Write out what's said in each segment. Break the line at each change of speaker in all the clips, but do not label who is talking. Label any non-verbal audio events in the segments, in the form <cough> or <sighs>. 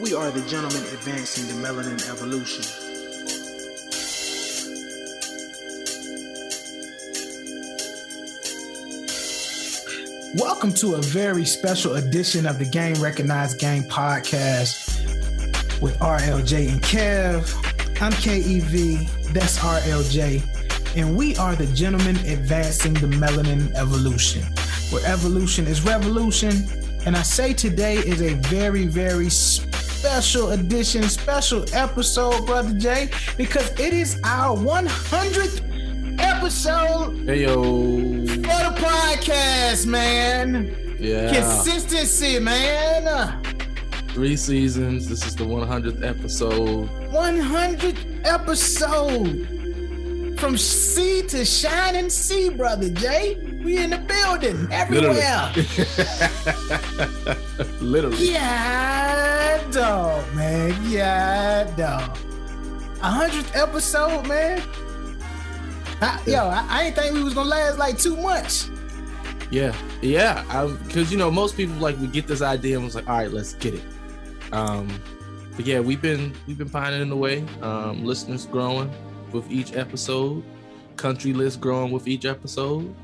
We are the gentlemen advancing the melanin evolution. Welcome to a very special edition of the Game Recognized Game podcast with RLJ and Kev. I'm KEV, that's RLJ, and we are the gentlemen advancing the melanin evolution, where evolution is revolution. And I say today is a very, very special edition, special episode, Brother J, because it is our 100th episode
Hey yo.
for the podcast, man.
Yeah.
Consistency, man.
Three seasons. This is the 100th episode.
100th episode. From sea to shining sea, Brother J. We in the building, everywhere.
Literally. <laughs>
Yeah, dog, man. Yeah, dog. A hundredth episode, man. I, yo, I, I ain't think we was gonna last like two months.
Yeah. Yeah. Because, you know, most people like we get this idea and was like, all right, let's get it. Um, but yeah, we've been we've been pining away. Um, listeners growing with each episode. Country list growing with each episode.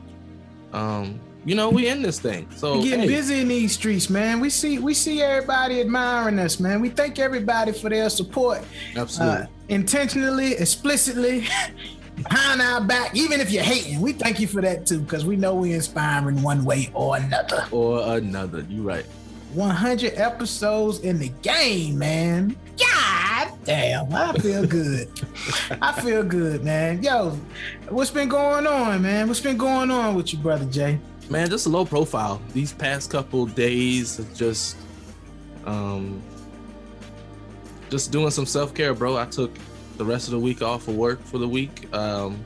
Um, you know, we in this thing. So
We getting
hey,
busy in these streets, man. We see we see everybody admiring us, man. We thank everybody for their support,
absolutely.
uh, intentionally, explicitly, <laughs> behind our back. Even if you're hating, we thank you for that too, because we know we're inspiring one way or another.
or another. You right.
100 episodes in the game, man. God damn, I feel good. I feel good, man. Yo, what's been going on, man? What's been going on with you, brother Jay?
Man just a low profile. These past couple days of just um just doing some self-care bro. I took the rest of the week off of work for the week um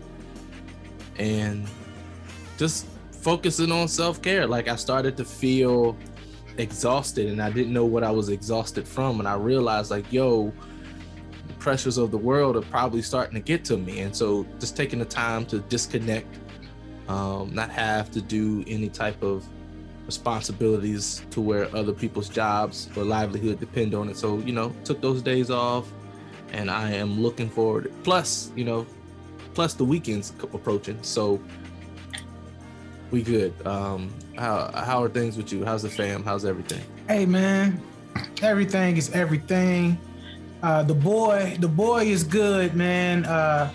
and just focusing on self-care. Like i started to feel exhausted and i didn't know what i was exhausted from and i realized like yo the pressures of the world are probably starting to get to me. And so just taking the time to disconnect um, not have to do any type of responsibilities to where other people's jobs or livelihood depend on it. So, you know, took those days off and I am looking forward. Plus, you know, plus the weekends approaching. So we good. Um, how, how are things with you? How's the fam? How's everything?
Hey, man, everything is everything. Uh, the boy, the boy is good, man. Uh,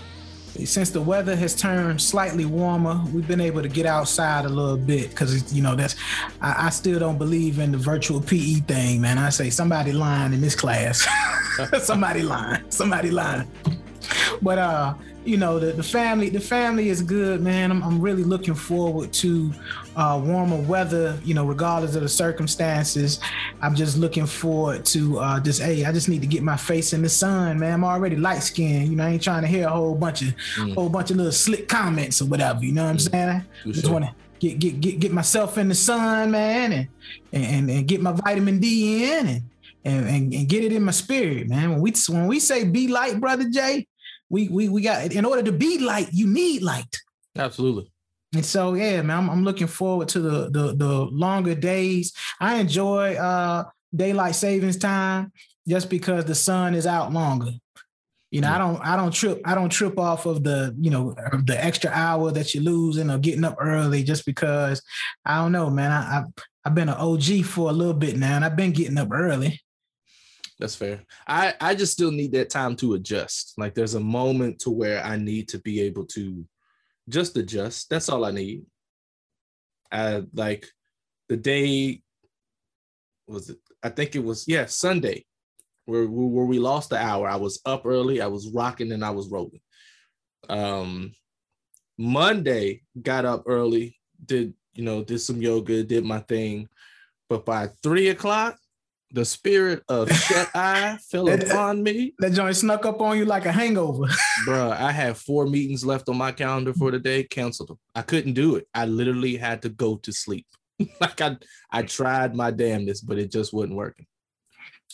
since the weather has turned slightly warmer, we've been able to get outside a little bit because you know that's. I, I still don't believe in the virtual PE thing, man. I say somebody lying in this class. <laughs> somebody lying. Somebody lying. But uh, you know, the, the family, the family is good, man. I'm, I'm really looking forward to uh, warmer weather. You know, regardless of the circumstances, I'm just looking forward to uh, just. Hey, I just need to get my face in the sun, man. I'm already light skinned. You know, I ain't trying to hear a whole bunch of
Mm.
whole bunch of little slick comments or whatever. You know what I'm saying?
For
Just
sure.
want to get get get get myself in the sun, man, and and and get my vitamin D in and. And, and, and get it in my spirit, man. When we when we say be light, brother Jay, we we we got in order to be light, you need light.
Absolutely.
And so yeah, man, I'm, I'm looking forward to the, the the longer days. I enjoy uh daylight savings time just because the sun is out longer. You know, I don't I don't trip I don't trip off of the, you know, the extra hour that you're losing or getting up early just because I don't know, man. I, I've I've been an OG for a little bit now and I've been getting up early.
That's fair. I I just still need that time to adjust. Like there's a moment to where I need to be able to just adjust. That's all I need. I like the day was it? I think it was yeah Sunday, where where we lost the hour. I was up early. I was rocking and I was rolling. Um, Monday got up early. Did you know? Did some yoga. Did my thing. But by three o'clock, the spirit of shut eye <laughs> fell upon me.
That joint snuck up on you like a hangover. <laughs>
Bruh, I had four meetings left on my calendar for the day, canceled them. I couldn't do it. I literally had to go to sleep. <laughs> like I I tried my damnedest, but it just wasn't working.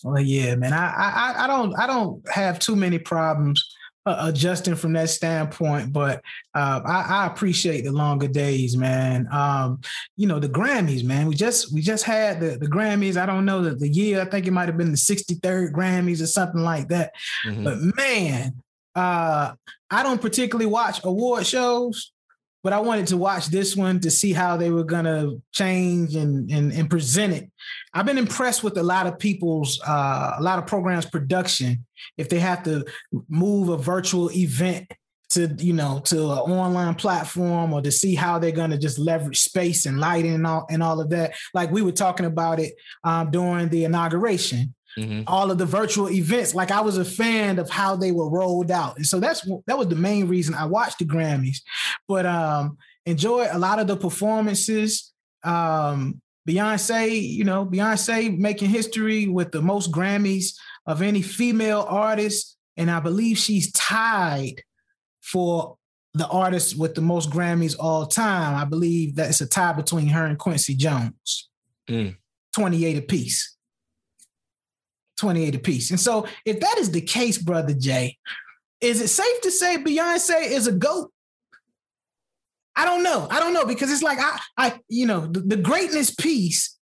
Well, yeah, man. I, I I don't I don't have too many problems adjusting from that standpoint. But uh, I, I, appreciate the longer days, man. Um, you know, the Grammys, man. We just we just had the, the Grammys. I don't know the, the year. I think it might have been the 63rd Grammys or something like that. Mm-hmm. But man, uh, I don't particularly watch award shows but I wanted to watch this one to see how they were gonna change and and, and present it. I've been impressed with a lot of people's uh, a lot of programs production. If they have to move a virtual event to you know to an online platform or to see how they're going to just leverage space and lighting and all and all of that like we were talking about it um, during the inauguration mm-hmm. all of the virtual events. Like I was a fan of how they were rolled out, and so that's that was the main reason I watched the Grammys. But um, enjoy a lot of the performances. Um, Beyonce, you know, Beyonce making history with the most Grammys of any female artist, and I believe she's tied for the artist with the most Grammys all time. I believe that it's a tie between her and Quincy Jones. Mm. 28 apiece. 28 apiece. And so, if that is the case, brother Jay, is it safe to say Beyonce is a goat? I don't know. I don't know because it's like I, I, you know, the, the greatness piece.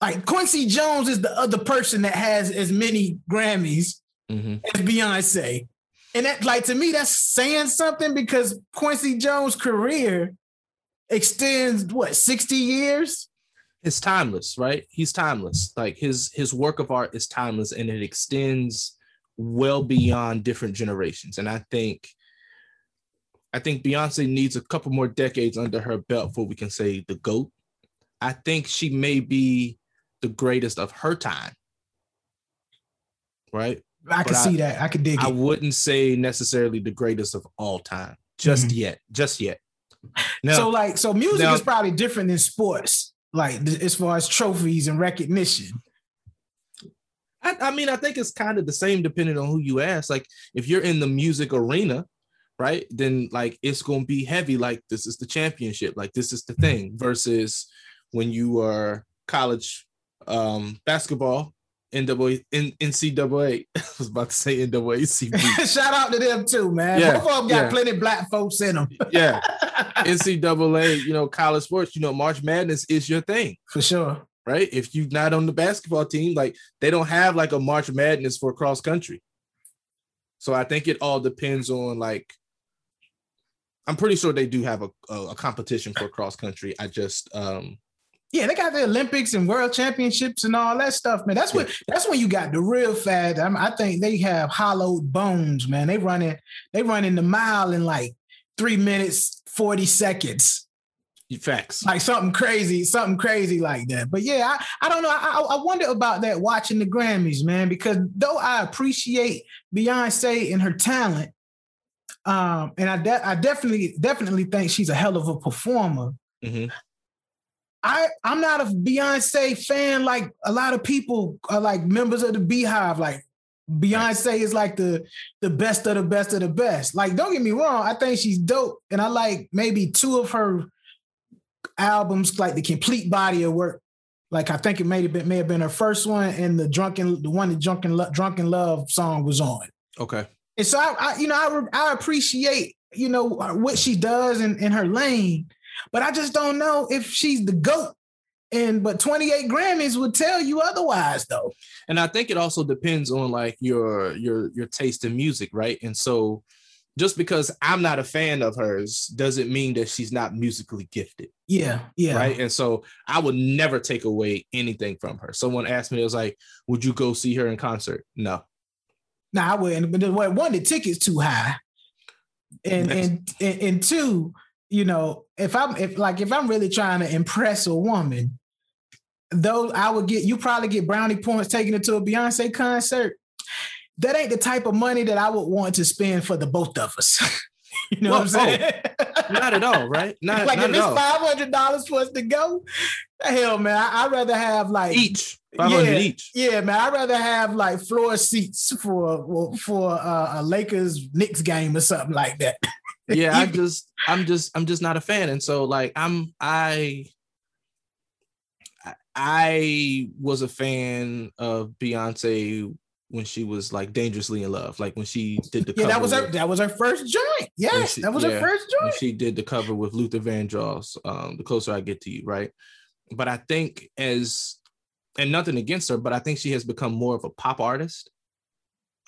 Like Quincy Jones is the other person that has as many Grammys mm-hmm. as Beyonce, and that, like, to me, that's saying something because Quincy Jones' career extends what sixty years
it's timeless, right? He's timeless. Like his his work of art is timeless and it extends well beyond different generations. And I think I think Beyonce needs a couple more decades under her belt before we can say the GOAT. I think she may be the greatest of her time. Right?
I can see that. I could dig
I it. wouldn't say necessarily the greatest of all time just mm-hmm. yet. Just yet.
Now, so like so music now, is probably different than sports like as far as trophies and recognition?
I, I mean, I think it's kind of the same depending on who you ask. Like, if you're in the music arena, right, then like it's gonna be heavy. Like, this is the championship. Like, this is the thing. Versus when you are college um, basketball NCAA, NCAA. <laughs> I was about to say NAACP. <laughs>
Shout out to them too, man. Yeah, Both of them got yeah. plenty black folks in them. <laughs>
yeah. NCAA, you know, college sports, you know, March Madness is your thing.
For sure.
Right? If you're not on the basketball team, like they don't have like a March Madness for cross country. So I think it all depends on like I'm pretty sure they do have a, a, a competition for cross country. I just um
yeah, they got the Olympics and World Championships and all that stuff, man. That's what that's when you got the real fad. I, mean, I think they have hollowed bones, man. They running they running the mile in like three minutes forty seconds.
Facts.
Like something crazy, something crazy like that. But yeah, I, I don't know. I, I wonder about that watching the Grammys, man, because though I appreciate Beyonce and her talent, um, and I de- I definitely definitely think she's a hell of a performer. Mm-hmm. I I'm not a Beyonce fan like a lot of people are like members of the BeyHive. Like Beyonce is like the the best of the best of the best. Like don't get me wrong, I think she's dope, and I like maybe two of her albums, like the complete body of work. Like I think it may have been may have been her first one, and the drunken the one the drunken drunken love song was on.
Okay.
And so I, I you know I I appreciate you know what she does in, in her lane but I just don't know if she's the GOAT. And but 28 Grammys would tell you otherwise though.
And I think it also depends on like your your your taste in music, right? And so just because I'm not a fan of hers doesn't mean that she's not musically gifted.
Yeah, yeah.
Right. And so I would never take away anything from her. Someone asked me, it was like, would you go see her in concert? No.
No, I wouldn't. But one, the ticket's too high. And, and and and two, you know, if I'm if like if I'm really trying to impress a woman, though I would get you probably get brownie points taking it to a Beyonce concert. That ain't the type of money that I would want to spend for the both of us. <laughs> you know well, what I'm saying?
Oh, <laughs> not at all, right? Not
like
not
if it's five hundred dollars for us to go. Hell, man, I, would rather have like
each five hundred
yeah,
each.
Yeah, man, I'd rather have like floor seats for for uh, a Lakers Knicks game or something like that <laughs>
yeah, I'm <laughs> just I'm just I'm just not a fan. And so like I'm I I was a fan of Beyonce when she was like dangerously in love, like when she did the
Yeah, that was her.
with-
That was her first joint. Yes,
she-
that was
yeah,
her first
when
joint.
she did the cover with Luther Vandross, um, the closer I get to you, right? But I think as and nothing against her, but I think she has become more of a pop artist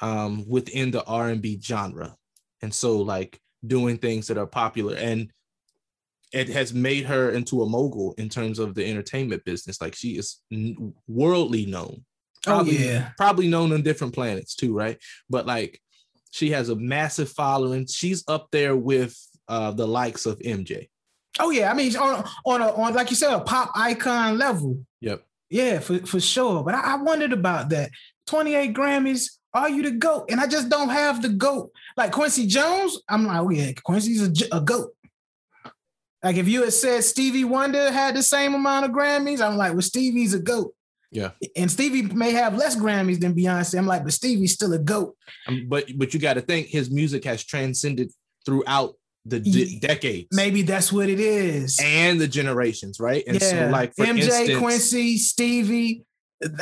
um within the R&B genre. And so like doing things that are popular and it has made her into a mogul in terms of the entertainment business. Like she is worldly known.
Oh
Probably-
yeah,
Probably known on different planets too, right? But like she has a massive following. She's up there with uh the likes of MJ.
oh yeah. I mean, on on a on like you said, a pop icon level.
Yep.
Yeah, for for sure. But I, I wondered about that. Twenty eight Grammys. Are you the goat? And I just don't have the goat. Like Quincy Jones, I'm like, oh yeah, Quincy's a goat. Like if you had said Stevie Wonder had the same amount of Grammys, I'm like, well, Stevie's a goat.
Yeah.
And Stevie may have less Grammys than Beyonce. I'm like, but Stevie's still a goat.
Um, but but you got to think his music has transcended throughout the
Ye-
decades
Maybe that's what it is.
and the generations, right? And
yeah.
so like for
MJ,
instance,
Quincy, Stevie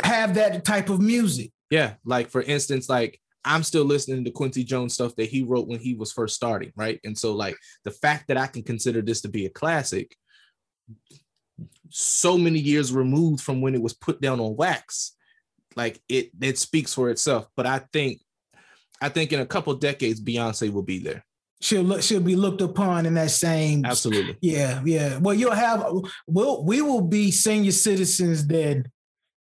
have that type of music.
Yeah, like for instance, like I'm still listening to Quincy Jones stuff that he wrote when he was first starting, right? And so like the fact that I can consider this to be a classic so many years removed from when it was put down on wax, like it it speaks for itself. But I think I think in a couple decades Beyonce will be there.
She'll look, she'll be looked upon in that same
Absolutely.
Yeah, yeah. Well, you'll have we'll we will be senior citizens then.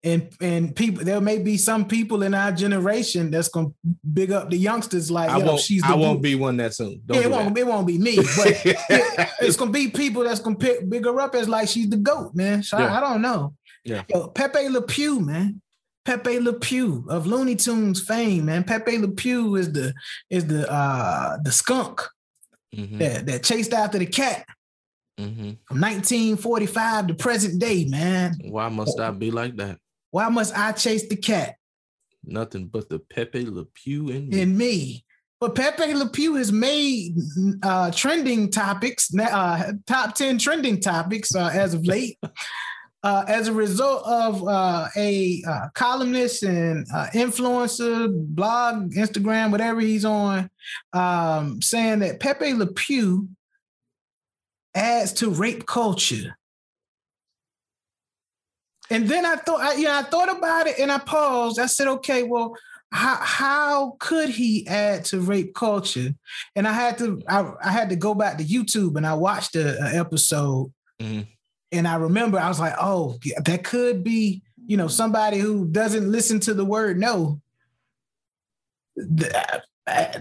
And and people there may be some people in our generation that's gonna big up the youngsters like
I won't
she's the
I won't be one that soon. Don't
yeah, it won't
that.
it won't be me, but <laughs> yeah, it's gonna be people that's gonna pick bigger up as like she's the goat, man. So I-
Yeah.
I, don't know.
Yeah.
Yo, Pepe Le Pew, man. Pepe Le Pew of Looney Tunes fame, man. Pepe Le Pew is the is the uh the skunk
Mhm,
that, that chased after the cat
mhm.
from 1945 to present day, man.
Why must I be like that?
Why must I chase the cat
Nothing but the Pepe Le Pew in me.
in me? But Pepe Le Pew has made uh, trending topics, uh, top 10 trending topics uh, as of late, <laughs> uh, as a result of uh, a uh, columnist and uh, influencer, blog, Instagram, whatever he's on, um, saying that Pepe Le Pew adds to rape culture. And then I thought, I, yeah, I thought about it and I paused. I said, okay, well, how how could he add to rape culture? And I had to I, I had to go back to YouTube and I watched a, a episode,
Mhm.
and I remember I was like, oh, that could be you know somebody who doesn't listen to the word no. That,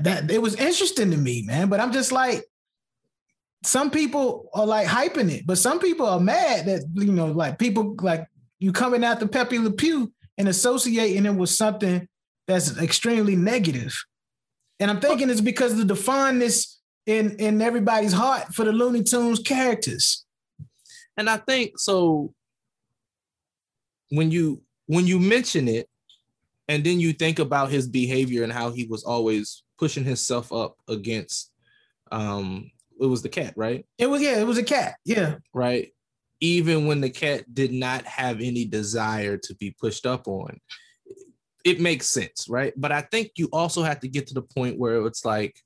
that it was interesting to me, man. But I'm just like, some people are like hyping it, but some people are mad that you know, like people like you coming after Pepe Le Pew and associating it with something that's extremely negative. And I'm thinking it's because of the fondness in in everybody's heart for the Looney Tunes characters.
And I think so when you when you mention it and then you think about his behavior and how he was always pushing himself up against um it was the cat, right?
It was yeah, it was a cat. Yeah.
Right? Even when the cat did not have any desire to be pushed up on. It makes sense, right? But I think you also have to get to the point where it's like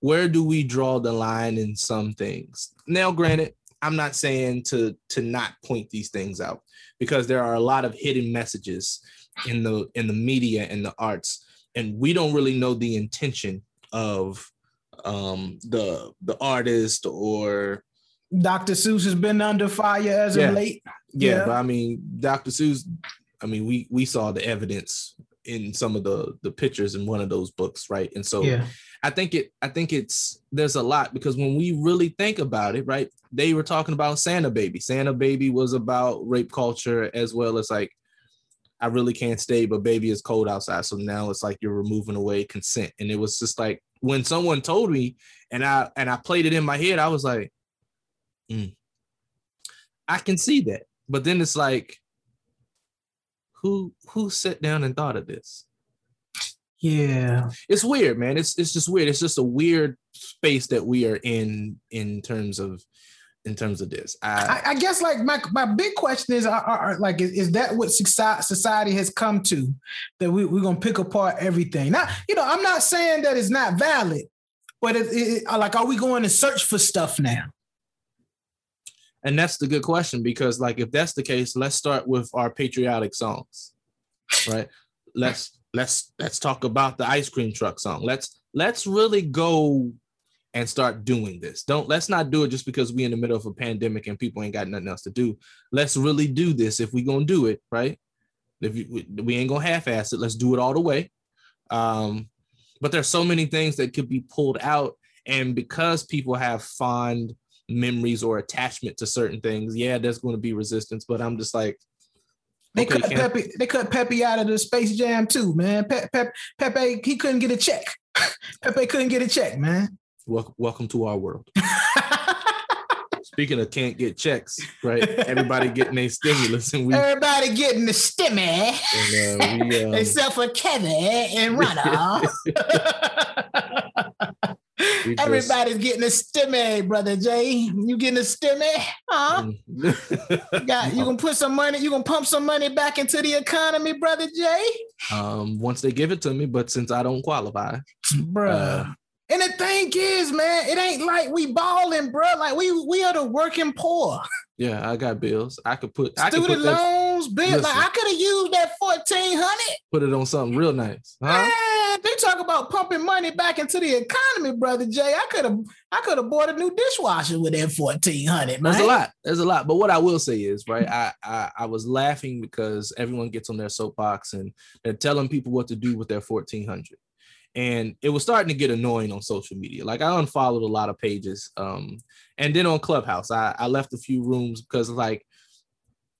where do we draw the line in some things? Now, granted, I'm not saying to to not point these things out because there are a lot of hidden messages in the in the media and the arts, and we don't really know the intention of um the the artist or
Dr. Seuss has been under fire as
Yeah.
of late.
yeah,
Yeah.
but I mean Dr. Seuss, I mean we we saw the evidence in some of the the pictures in one of those books, right? And so
Yeah.
I think it I think it's there's a lot because when we really think about it, right? They were talking about Santa Baby. Santa Baby was about rape culture as well as like I really can't stay, but baby it's cold outside. So now it's like you're removing away consent. And it was just like when someone told me and I and I played it in my head, I was like, "Mm, I can see that. But then it's like, who who sat down and thought of this?
Yeah.
it's weird, man. It's it's just weird. It's just a weird space that we are in in terms of in terms of this.
I,
I,
I guess like my my big question is, are, are, like, is, is that what society has come to that we, we're gonna pick apart everything? Now, you know, I'm not saying that it's not valid, but it, it, like, are we going to search for stuff now?
And that's the good question because like if that's the case, let's start with our patriotic songs, right? Let's let's let's talk about the ice cream truck song. Let's let's really go and start doing this. Don't let's not do it just because we're in the middle of a pandemic and people ain't got nothing else to do. Let's really do this if we gonna do it, right? If you, we, ain't gonna half-ass it, let's do it all the way. Um, but there's so many things that could be pulled out, and because people have fond memories or attachment to certain things, yeah, there's going to be resistance. But I'm just like,
They
okay,
cut Pepe. They cut Pepe out of the Space Jam too, man. Pe- Pe- Pepe, he couldn't get a check. <laughs> Pepe couldn't get a check, man.
wel- welcome to our world. <laughs> Speaking of can't get checks, right? Everybody getting a stimulus, and we,
Everybody getting the stimmy,
uh, we <laughs> um,
except for Kevin and Ronald.
We just-
Everybody's getting a stimmy, brother Jay. You getting a stimmy? Huh? You, <laughs> got, you gonna put some money, you gonna pump some money back into the economy, brother Jay?
um, once they give it to me, but since I don't qualify,
Bruh.
Uh,
and the thing is, man, it ain't like we balling, bruh. Like we we are the working poor.
yeah, I got bills. I could put, I could
Student
put, that,
loans, bill. Like I could have used that fourteen hundred.
put it on something real nice, huh?
Man, they talk about pumping money back into the economy, brother Jay. I could have I could have bought a new dishwasher with that fourteen hundred.
There's a lot. There's a lot. But what I will say is, right, I, I I was laughing because everyone gets on their soapbox and they're telling people what to do with their 1400. And it was starting to get annoying on social media. Like I unfollowed a lot of pages. Um, and then on Clubhouse, I, I left a few rooms because like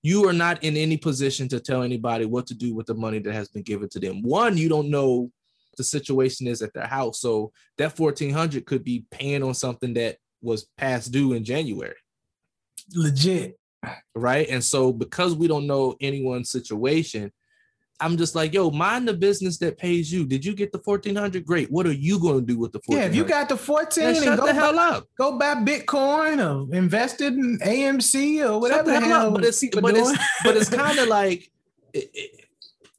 you are not in any position to tell anybody what to do with the money that has been given to them. One, you don't know the situation is at their house. So that 1400 could be paying on something that was past due in January
Legit.
right? And so because we don't know anyone's situation, I'm just like, yo, mind the business that pays you. Did you get the 1400? Great. What are you going to do with the fourteen?
Yeah,
1400?
if you got the 14
Then
and
shut
go
the hell
buy,
up.
go buy Bitcoin or invested in AMC or whatever
Shut
the hell.
But it's but it's <laughs> but it's kind of like it- it-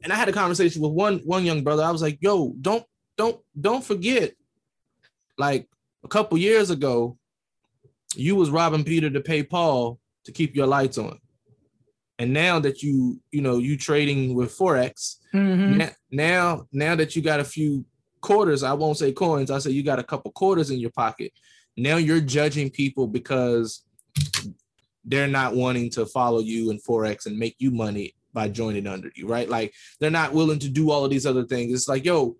and I had a conversation with one one young brother. I was like, yo, don't don't don't forget, like a couple years ago, you was robbing Peter to pay Paul to keep your lights on. And now that you, you know, you trading with Forex,
Mhm.
Na- now now that you got a few quarters i won't say coins i say you got a couple quarters in your pocket. Now you're judging people because they're not wanting to follow you in forex and make you money by joining under you right? Like they're not willing to do all of these other things. It's like yo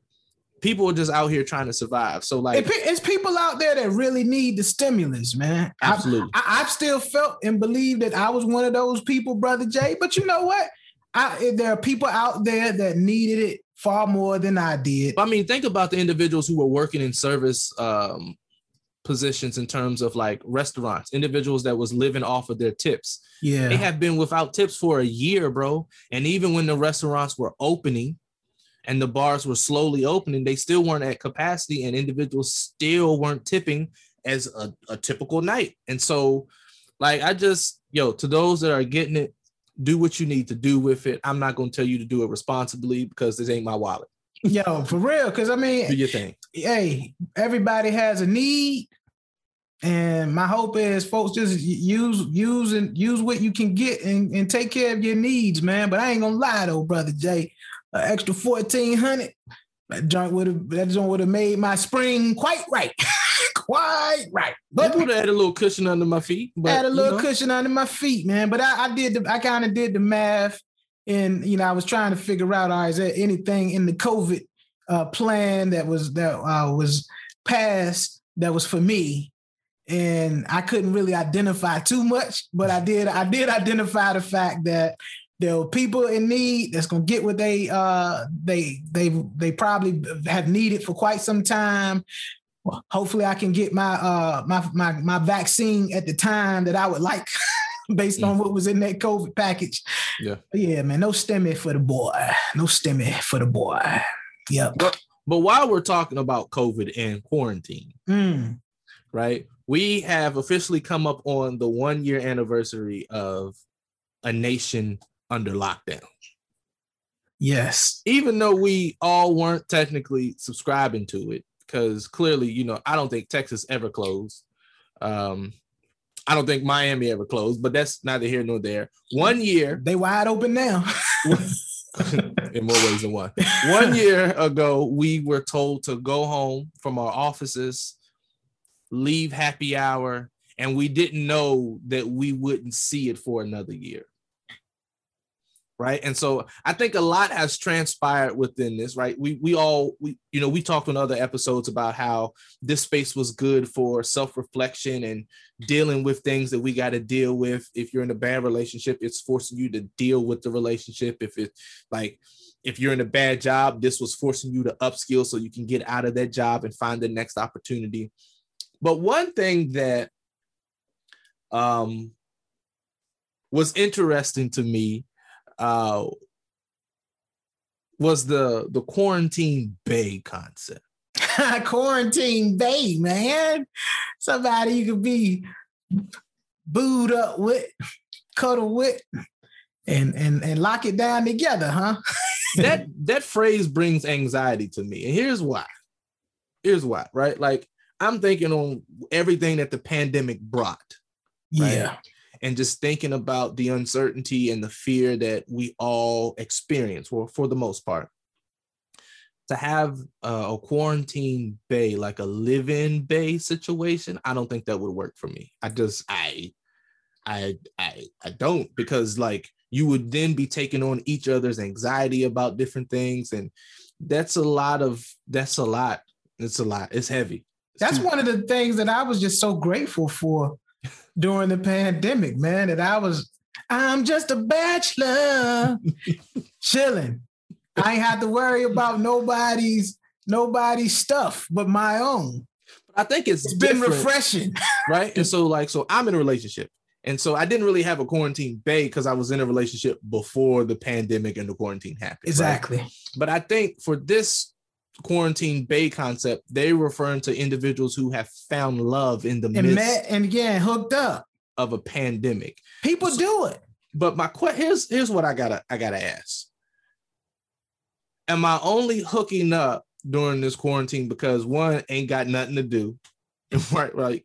people are just out here trying to survive so like
it's people out there that really need the stimulus, man.
Absolutely
I, I've still felt and believed that I was one of those people, brother Jay. But you know what? I, there are people out there that needed it far more than I did.
I mean, think about the individuals who were working in service um, positions in terms of like restaurants, individuals that was living off of their tips.
Yeah,
They have been without tips for a year, bro. And even when the restaurants were opening and the bars were slowly opening, they still weren't at capacity and individuals still weren't tipping as a, a typical night. And so, like, I just, yo, to those that are getting it, do what you need to do with it. I'm not going to tell you to do it responsibly because this ain't my wallet.
yo, for real. Because I mean, Do
your thing.
hey, everybody has a need, and my hope is folks just use use and use what you can get and, and take care of your needs, man. But I ain't gonna lie though, brother Jay, an extra fourteen hundred. That joint would have that joint would have made my spring quite right, <laughs> quite right.
But would have had a little cushion under my feet. But,
had a
you
little
know,
cushion under my feet, man. But I, I did the I kind of did the math, and you know I was trying to figure out, all right, is there anything in the COVID uh, plan that was that uh, was passed that was for me? And I couldn't really identify too much, but I did I did identify the fact that there are people in need that's gonna get what they uh they they they probably have needed for quite some time hopefully I can get my uh my my my vaccine at the time that I would like <laughs> based on what was in that COVID package.
Yeah.
But yeah, man, no stimmy for the boy. No stimmy for the boy. Yep.
But while we're talking about COVID and quarantine,
Mm.
right? we have officially come up on the one year anniversary of a nation under lockdown.
Yes.
Even though we all weren't technically subscribing to it, because clearly, you know, I don't think Texas ever closed. Um, I don't think Miami ever closed, but that's neither here nor there. One year,
they wide open now. <laughs>
in more ways than one. One year ago, we were told to go home from our offices, leave happy hour, and we didn't know that we wouldn't see it for another year right? And so i think a lot has transpired within this right? We we all we you know we talked on other episodes about how this space was good for self-reflection and dealing with things that we got to deal with. If you're in a bad relationship it's forcing you to deal with the relationship. If it's like if you're in a bad job this was forcing you to upskill so you can get out of that job and find the next opportunity. But one thing that um was interesting to me uh, was the the quarantine bae concept. <laughs>
quarantine bae, man. Somebody you could be booed up with, cuddle with, and and and lock it down together, huh? <laughs>
that that phrase brings anxiety to me, and here's why. Here's why, right? Like I'm thinking on everything that the pandemic brought.
Right? Yeah
and just thinking about the uncertainty and the fear that we all experience for, for the most part. To have uh, a quarantine bae like a live-in bae situation i don't think that would work for me. I just i i i, I don't because like you would then be taking on each other's anxiety about different things and that's a lot of that's a lot. It's a lot. It's heavy. It's
that's one of the things that i was just so grateful for during the pandemic, man, that I was, I'm just a bachelor chilling. I ain't have to worry about nobody's nobody's stuff but my own.
I think it's,
it's been refreshing.
right? And so, like, so I'm in a relationship. And so I didn't really have a quarantine bae because I was in a relationship before the pandemic and the quarantine happened.
Exactly.
Right? But I think for this quarantine bae concept, they're referring to individuals who have found love in the
and
midst
met and again hooked up
of a pandemic.
People so, do it.
But my question here's here's what I gotta I gotta ask. Am I only hooking up during this quarantine because one ain't got nothing to do? <laughs> right, right.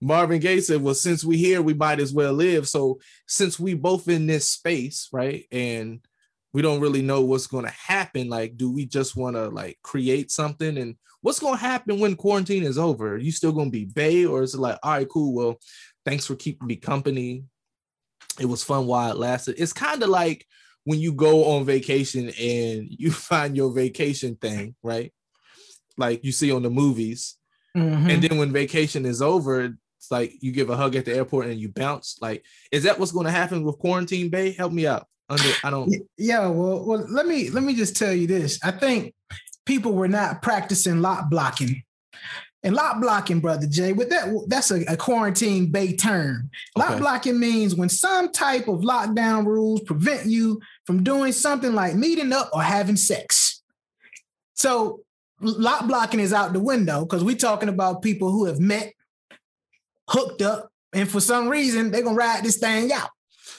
Marvin Gaye said, Well, since we here, we might as well live. So since we both in this space, right? And we don't really know what's going to happen like do we just want to like create something? And what's going to happen when quarantine is over? Are you still going to be bae or is it like all right cool well thanks for keeping me company. It was fun while it lasted. It's kind of like when you go on vacation and <laughs> you find your vacation thing right? Like you see on the movies. Mm-hmm. and then when vacation is over it's like you give a hug at the airport and you bounce. Like is that what's going to happen with quarantine bae help me out under I don't
Yeah, well, well, let me let me just tell you this. I think people were not practicing lock blocking. And lock blocking, brother Jay, with that that's a, a quarantine bae term. Lot okay. blocking means when some type of lockdown rules prevent you from doing something like meeting up or having sex. So lock blocking is out the window because we're talking about people who have met, hooked up, and for some reason they're gonna ride this thing out.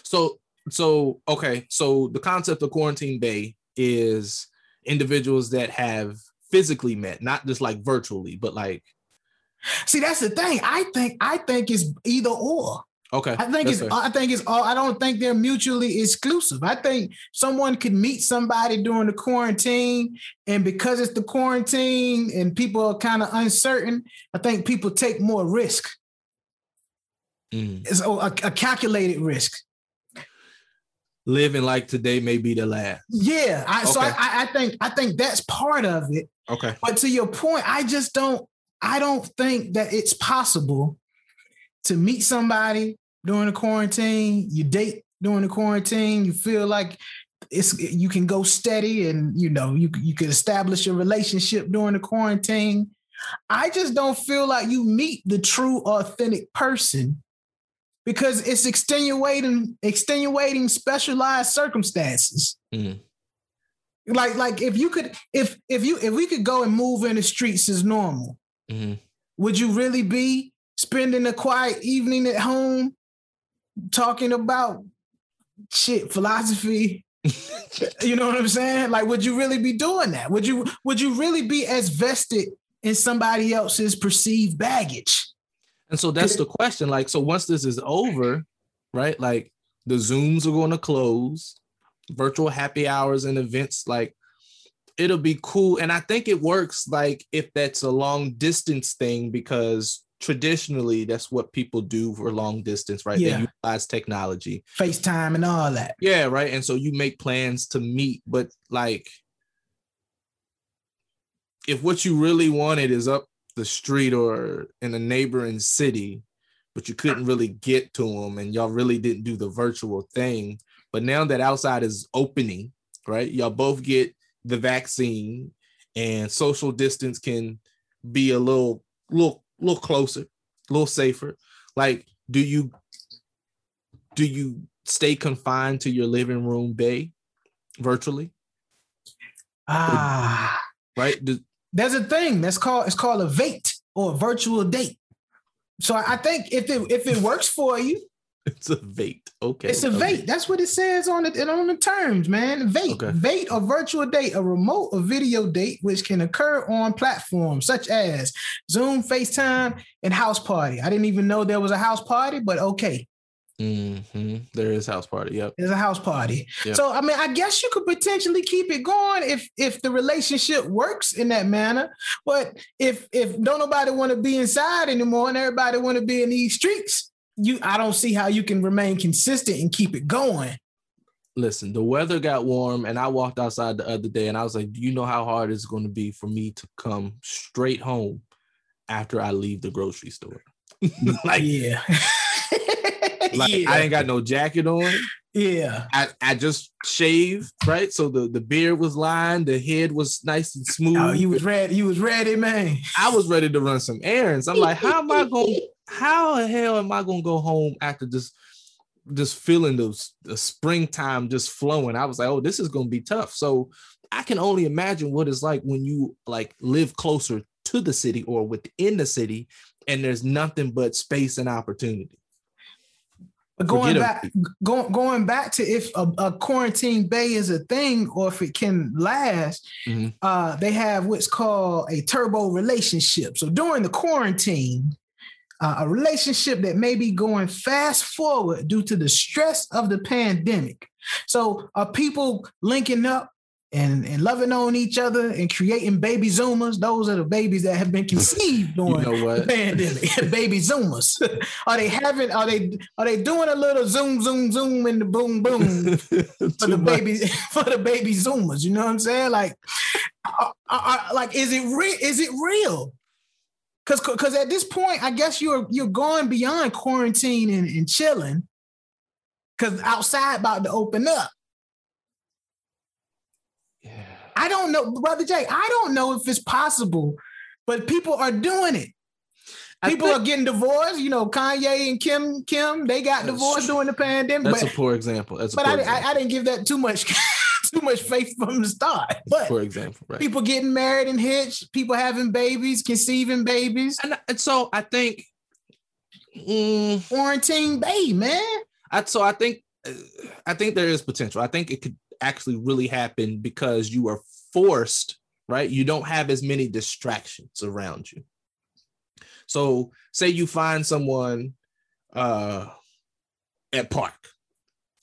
So so okay, so the concept of quarantine bae is individuals that have physically met, not just like virtually, but like.
See, that's the thing. I think I think it's either or.
Okay.
I think it's fair. I think it's all I don't think they're mutually exclusive. I think someone could meet somebody during the quarantine and because it's the quarantine and people are kind of uncertain, I think people take more risk. Mm. It's a, a calculated risk
living like today may be the last.
Yeah, I, okay. so I, I think I think that's part of it.
Okay,
but to your point, I just don't I don't think that it's possible to meet somebody during the quarantine. You date during the quarantine. You feel like it's you can go steady, and you know you you can establish a relationship during the quarantine. I just don't feel like you meet the true, authentic person because it's extenuating extenuating specialized circumstances. Mm. Like like if you could if if you if we could go and move in the streets as normal, mm-hmm. would you really be spending a quiet evening at home talking about shit philosophy <laughs> you know what i'm saying like would you really be doing that would you would you really be as vested in somebody else's perceived baggage
and so that's the question like so once this is over right like the zooms are going to close virtual happy hours and events like it'll be cool and i think it works like if that's a long distance thing because traditionally that's what people do for long distance, right? Yeah. They utilize technology,
FaceTime and all that.
Yeah, right. And so you make plans to meet, but like if what you really wanted is up the street or in a neighboring city, but you couldn't really get to them and y'all really didn't do the virtual thing. But now that outside is opening, right? Y'all both get the vaccine and social distance can be a little little a little closer, a little safer. Like, do you do you stay confined to your living room bae virtually?
Ah,
right. Do,
There's a thing that's called it's called a VATE or a virtual date. So I think if it if it works for you, <laughs>
It's a VATE. Okay.
It's a
okay.
VATE. That's what it says on it on the terms, man. VATE. Okay. VATE or virtual date, a remote or video date which can occur on platforms such as Zoom, FaceTime, and House Party. I didn't even know there was a house party, but okay.
Mm-hmm. There is house party. Yep.
There's a house party. Yep. So I mean, I guess you could potentially keep it going if if the relationship works in that manner. But if if don't nobody want to be inside anymore and everybody want to be in these streets, you I don't see how you can remain consistent and keep it going.
Listen, the weather got warm and I walked outside the other day and I was like, do you know how hard it's going to be for me to come straight home after I leave the grocery store? <laughs>
like yeah. <laughs> <laughs>
like yeah. I ain't got no jacket on.
Yeah.
I, I just shaved, right? So the, the beard was lined, the head was nice and oh, smooth. Oh,
you was ready. You was ready, man.
I was ready to run some errands. I'm like, how am I going <laughs> how the hell am I gonna go home after just just feeling the, the springtime just flowing? I was like, oh, this is gonna be tough. So I can only imagine what it's like when you like live closer to the city or within the city and there's nothing but space and opportunity.
But going back, going going back to if a, a, quarantine bae is a thing or if it can last, mm-hmm. uh, they have what's called a turbo relationship. So during the quarantine, uh, a relationship that may be going fast forward due to the stress of the pandemic. So are people linking up and, and loving on each other and creating baby zoomers? Those are the babies that have been conceived <laughs> during you know the pandemic. <laughs> baby zoomers. <laughs> are they having are they are they doing a little zoom, zoom, zoom in the boom boom for the baby for the baby zoomers? You know what I'm saying? Like, are, are, like is it real? Is it real? Cause because at this point, I guess you're you're going beyond quarantine and, and chilling. Cause outside about to open up. I don't know, brother Jay. I don't know if it's possible, but people are doing it. People think, are getting divorced. You know, Kanye and Kim, Kim, they got divorced during the pandemic.
That's but, a poor example. That's
but
I,
I, I, didn't give that too much <laughs> too much faith from the start. But
for example, right.
people getting married and hitched, people having babies, conceiving babies.
And, and so I think
mm, quarantine bae, man.
I, so I think I think there is potential. I think it could actually really happen because you are forced, right? You don't have as many distractions around you. So say you find someone uh at park,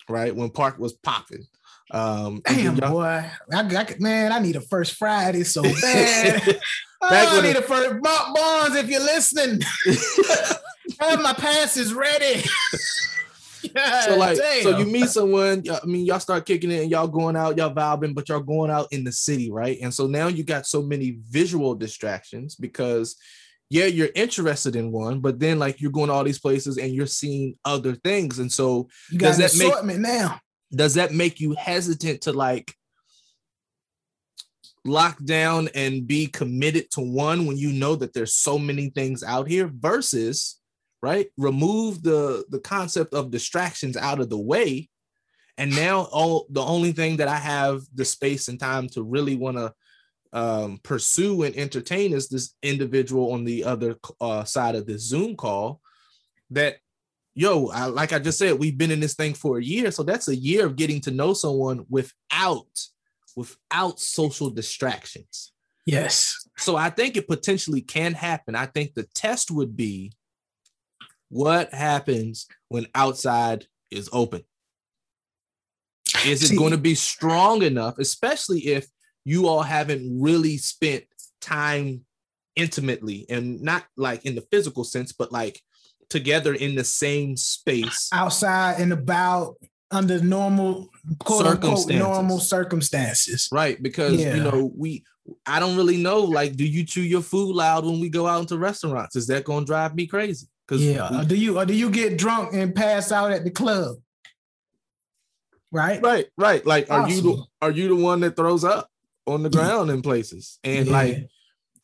right? When park was popping, um,
Damn, boy, I, I, man, I need a first Friday so <laughs> bad. oh, I need a first Barnes if you're listening. <laughs> Have my passes ready. <laughs>
God so like, damn. so you meet someone. I mean, y'all start kicking it, and y'all going out, y'all vibing, but y'all going out in the city, right? And so now you got so many visual distractions because, yeah, you're interested in one, but then like you're going to all these places and you're seeing other things, and so
you got does that assortment make, now
does that make you hesitant to like lock down and be committed to one when you know that there's so many things out here versus right remove the the concept of distractions out of the way and now all the only thing that i have the space and time to really want to um, pursue and entertain is this individual on the other uh, side of this Zoom call that yo, I, like I just said, we've been in this thing for a year. So that's a year of getting to know someone without without social distractions.
Yes.
So I think it potentially can happen. I think the test would be what happens when outside is open. Is it See, going to be strong enough, especially if you all haven't really spent time intimately and not like in the physical sense, but like together in the same space?
Outside and about under normal quote unquote normal circumstances.
Right because yeah. you know we i don't really know like do you chew your food loud when we go out into restaurants? Is that going to drive me crazy
because yeah we, do you or do you get drunk and pass out at the club right
right right like are you the are you the one that throws up on the ground in places and yeah. like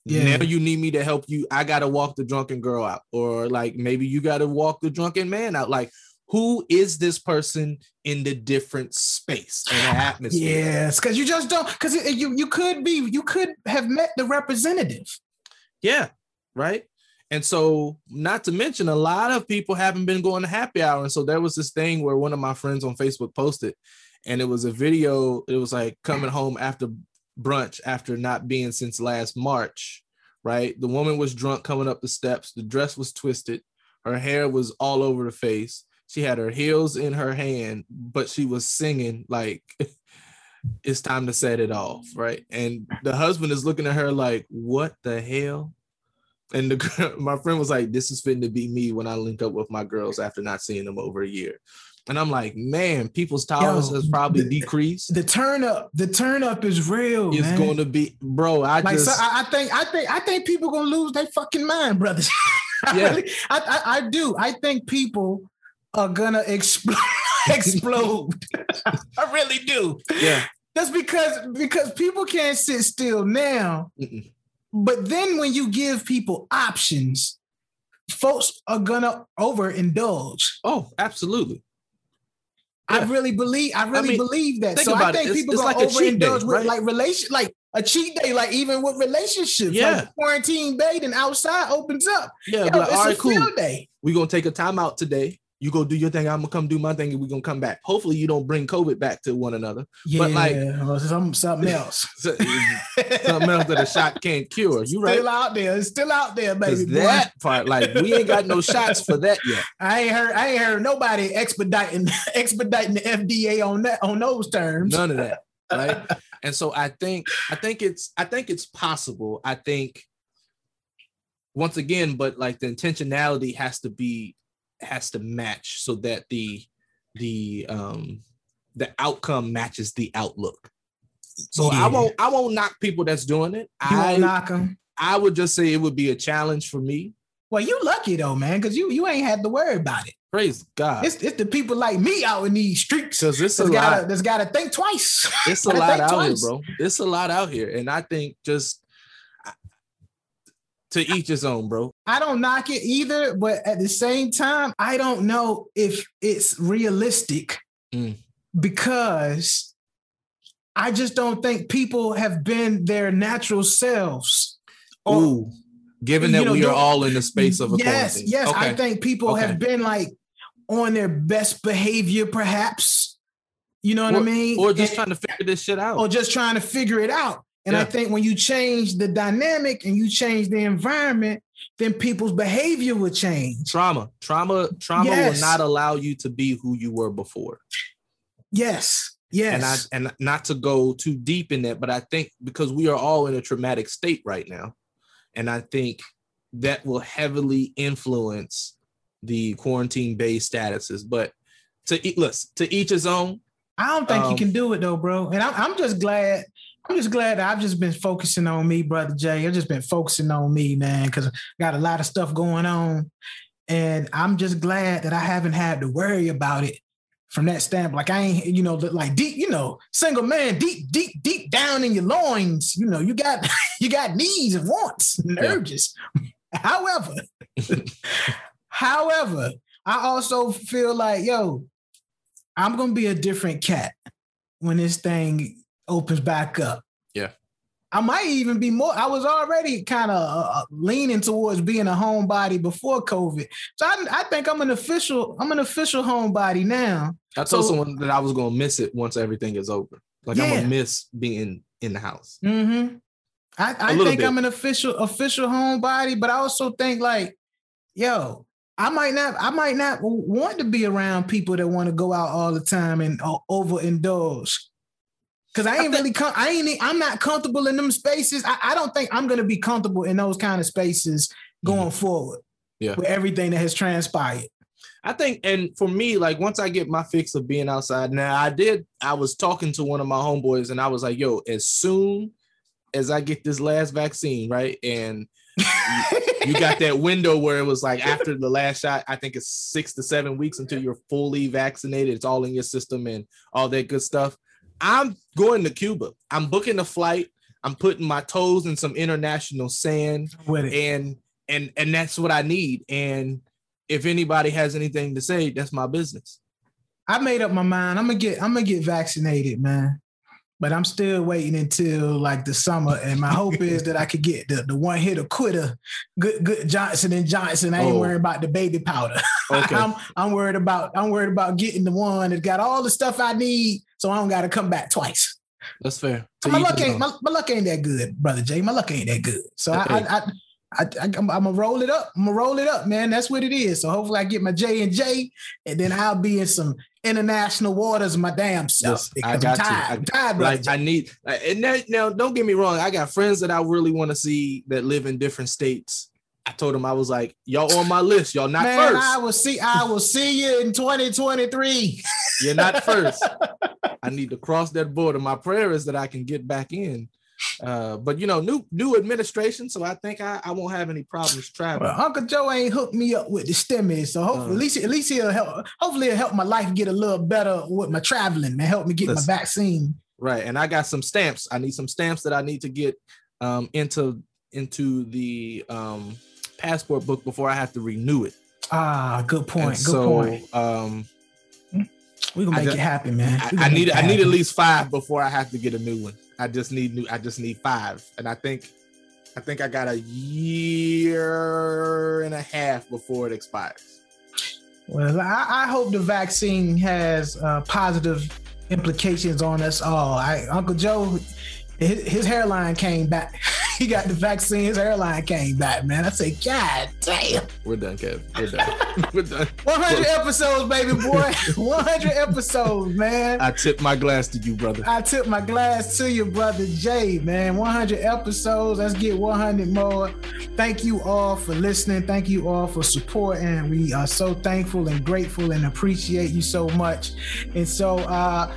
yeah. Now you need me to help you. I gotta walk the drunken girl out, or like maybe you gotta walk the drunken man out. Like, who is this person in the different space and <sighs> atmosphere?
Yes, because you just don't. Because you you could be you could have met the representative.
Yeah, right. And so, not to mention, a lot of people haven't been going to happy hour. And so there was this thing where one of my friends on Facebook posted, and it was a video. It was like coming home after brunch after not being since last March, right? The woman was drunk coming up the steps. The dress was twisted. Her hair was all over the face. She had her heels in her hand, but she was singing like <laughs> it's time to set it off, right? And the husband is looking at her like, "What the hell?" And the <laughs> my friend was like, "This is fitting to be me when I link up with my girls after not seeing them over a year." And I'm like, man, people's tolerance Yo, has probably
the,
decreased.
The turn up, the turn up is real.
It's
man.
going to be, bro. I like, just,
so I, I, think, I think, I think people gonna lose their fucking mind, brothers. <laughs> I yeah, really, I, I, I do. I think people are gonna <laughs> explode. explode. I really do.
Yeah.
That's because because people can't sit still now. Mm-mm. But then when you give people options, folks are gonna overindulge.
Oh, absolutely.
Yeah. I really believe. I really I mean, believe that. So I think people go like overindulge with right? like relation, like a cheat day, like even with relationships. Yeah, like quarantine dating outside opens up.
Yeah, Yo, like, all right, cool. Day. We're gonna take a time out today. You go do your thing. I'm gonna come do my thing, and we're gonna come back. Hopefully, you don't bring COVID back to one another.
Yeah, but like uh, some, something <laughs> else,
something else that a shot can't cure. You right?
Still out there. It's still out there, baby.
That part, like we ain't got no shots for that yet. <laughs>
I ain't heard. I ain't heard nobody expediting <laughs> expediting the FDA on that on those terms.
None of that. Right. and so I think I think it's I think it's possible. I think once again, but like the intentionality has to be has to match so that the the um the outcome matches the outlook. So yeah. I won't I won't knock people that's doing it.
You
I
won't knock them.
I would just say it would be a challenge for me.
Well, you lucky though, man, because you you ain't had to worry about it.
Praise God.
It's, it's the people like me out in these streets.
Because it's <laughs>
a
gotta,
lot. That's got to think twice.
It's a lot out twice. here, bro. It's a lot out here, and I think just to each his own, bro.
I don't knock it either, but at the same time, I don't know if it's realistic mm. because I just don't think people have been their natural selves.
Ooh, given that know, we are all in the space of a
yes,
quarantine.
yes, okay. I think people okay. have been like on their best behavior, perhaps. You know what
or,
I mean?
Or just and, trying to figure this shit out.
Or just trying to figure it out. And yeah. I think when you change the dynamic and you change the environment, then people's behavior will change.
Trauma, trauma, trauma yes. will not allow you to be who you were before.
Yes. Yes.
And I and not to go too deep in that, but I think because we are all in a traumatic state right now, and I think that will heavily influence the quarantine bae statuses. But to listen, to each his own.
I don't think um, you can do it though, bro. And I'm, I'm just glad I'm just glad I've just been focusing on me, brother Jay. I've just been focusing on me, man, because I got a lot of stuff going on. And I'm just glad that I haven't had to worry about it from that standpoint. Like I ain't, you know, like deep, you know, single man, deep, deep, deep down in your loins, you know, you got <laughs> you got needs and wants and yeah. urges. <laughs> however, <laughs> however, I also feel like, yo, I'm gonna be a different cat when this thing opens back up. I might even be more. I was already kind of uh, uh, leaning towards being a homebody before COVID, so I, I think I'm an official. I'm an official homebody now.
I told so, someone that I was gonna miss it once everything is over. Like yeah. I'm gonna miss being in the house.
Mm-hmm. I, I think bit. I'm an official official homebody, but I also think like, yo, I might not I might not want to be around people that want to go out all the time and uh, overindulge. Cause I ain't really com- I ain't I'm not comfortable in them spaces. I, I don't think I'm gonna be comfortable in those kind of spaces going mm-hmm. forward. Yeah. With everything that has transpired.
I think, and for me, like once I get my fix of being outside, now I did, I was talking to one of my homeboys and I was like, yo, as soon as I get this last vaccine, right? And you, you got that window where it was like after the last shot, I think it's six to seven weeks until you're fully vaccinated. It's all in your system and all that good stuff. I'm going to Cuba. I'm booking a flight. I'm putting my toes in some international sand, and and and that's what I need. And if anybody has anything to say, that's my business.
I made up my mind. I'm gonna get I'm gonna get vaccinated, man. But I'm still waiting until like the summer, and my hope is that I could get the, the one hitter quitter, good good Johnson and Johnson. I ain't oh. worried about the baby powder. <laughs> Okay. I'm I'm worried about I'm worried about getting the one that got all the stuff I need, so I don't got to come back twice.
That's fair.
My luck ain't my, my, luck ain't that good, brother Jay. My luck ain't that good. So okay. I, I I, I, am gonna roll it up. I'm gonna roll it up, man. That's what it is. So hopefully I get my J and J, and then I'll be in some international waters my damn self.
Yes, I got I'm tired. I, am tired, like, I need, and that, now don't get me wrong. I got friends that I really want to see that live in different states. I told him I was like, y'all on my list. Y'all not Man, first.
I will see. I will see you in 2023.
You're not <laughs> first. I need to cross that border. My prayer is that I can get back in uh, but you know, new new administration, so I think I, I won't have any problems traveling.
Well, Uncle Joe ain't hooked me up with the stimmy, so hopefully, uh, at least at least he'll help. Hopefully, it'll help my life get a little better with my traveling and help me get my vaccine.
Right, and I got some stamps. I need some stamps that I need to get um, into into the um, passport book before I have to renew it.
Ah, good point. And good so, point. Um, we gonna make it happen, man. I,
I need I need at least five before I have to get a new one. I just need new. I just need five, and I think, I think I got a year and a half before it expires.
Well, I, I hope the vaccine has uh, positive implications on us all. I, Uncle Joe, his, his hairline came back. <laughs> he got the vaccine, his hairline came back, man. I say, God damn.
We're done, Kev. We're done. <laughs> We're done.
100 episodes, baby boy. <laughs> 100 episodes, man.
I tip my glass to you, brother.
I tip my glass to you, brother Jay, man. 100 episodes. Let's get 100 more. Thank you all for listening. Thank you all for supporting. We are so thankful and grateful and appreciate you so much. And so, uh,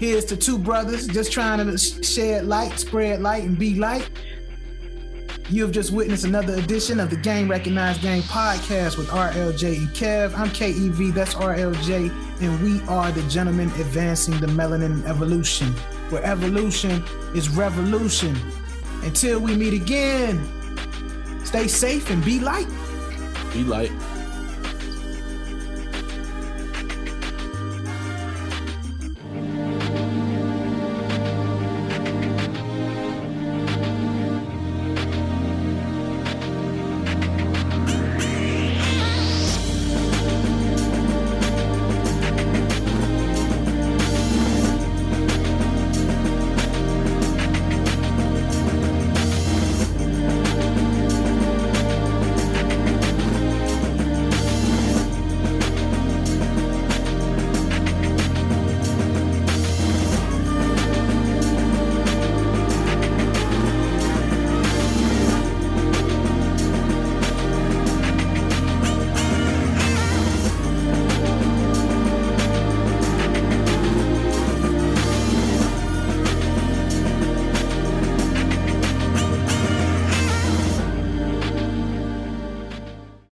Here's to two brothers just trying to shed light, spread light, and be light. You have just witnessed another edition of the Game Recognized Game podcast with RLJ and Kev. I'm KEV, that's RLJ, and we are the gentlemen advancing the melanin evolution, where evolution is revolution. Until we meet again, stay safe and be light.
Be light.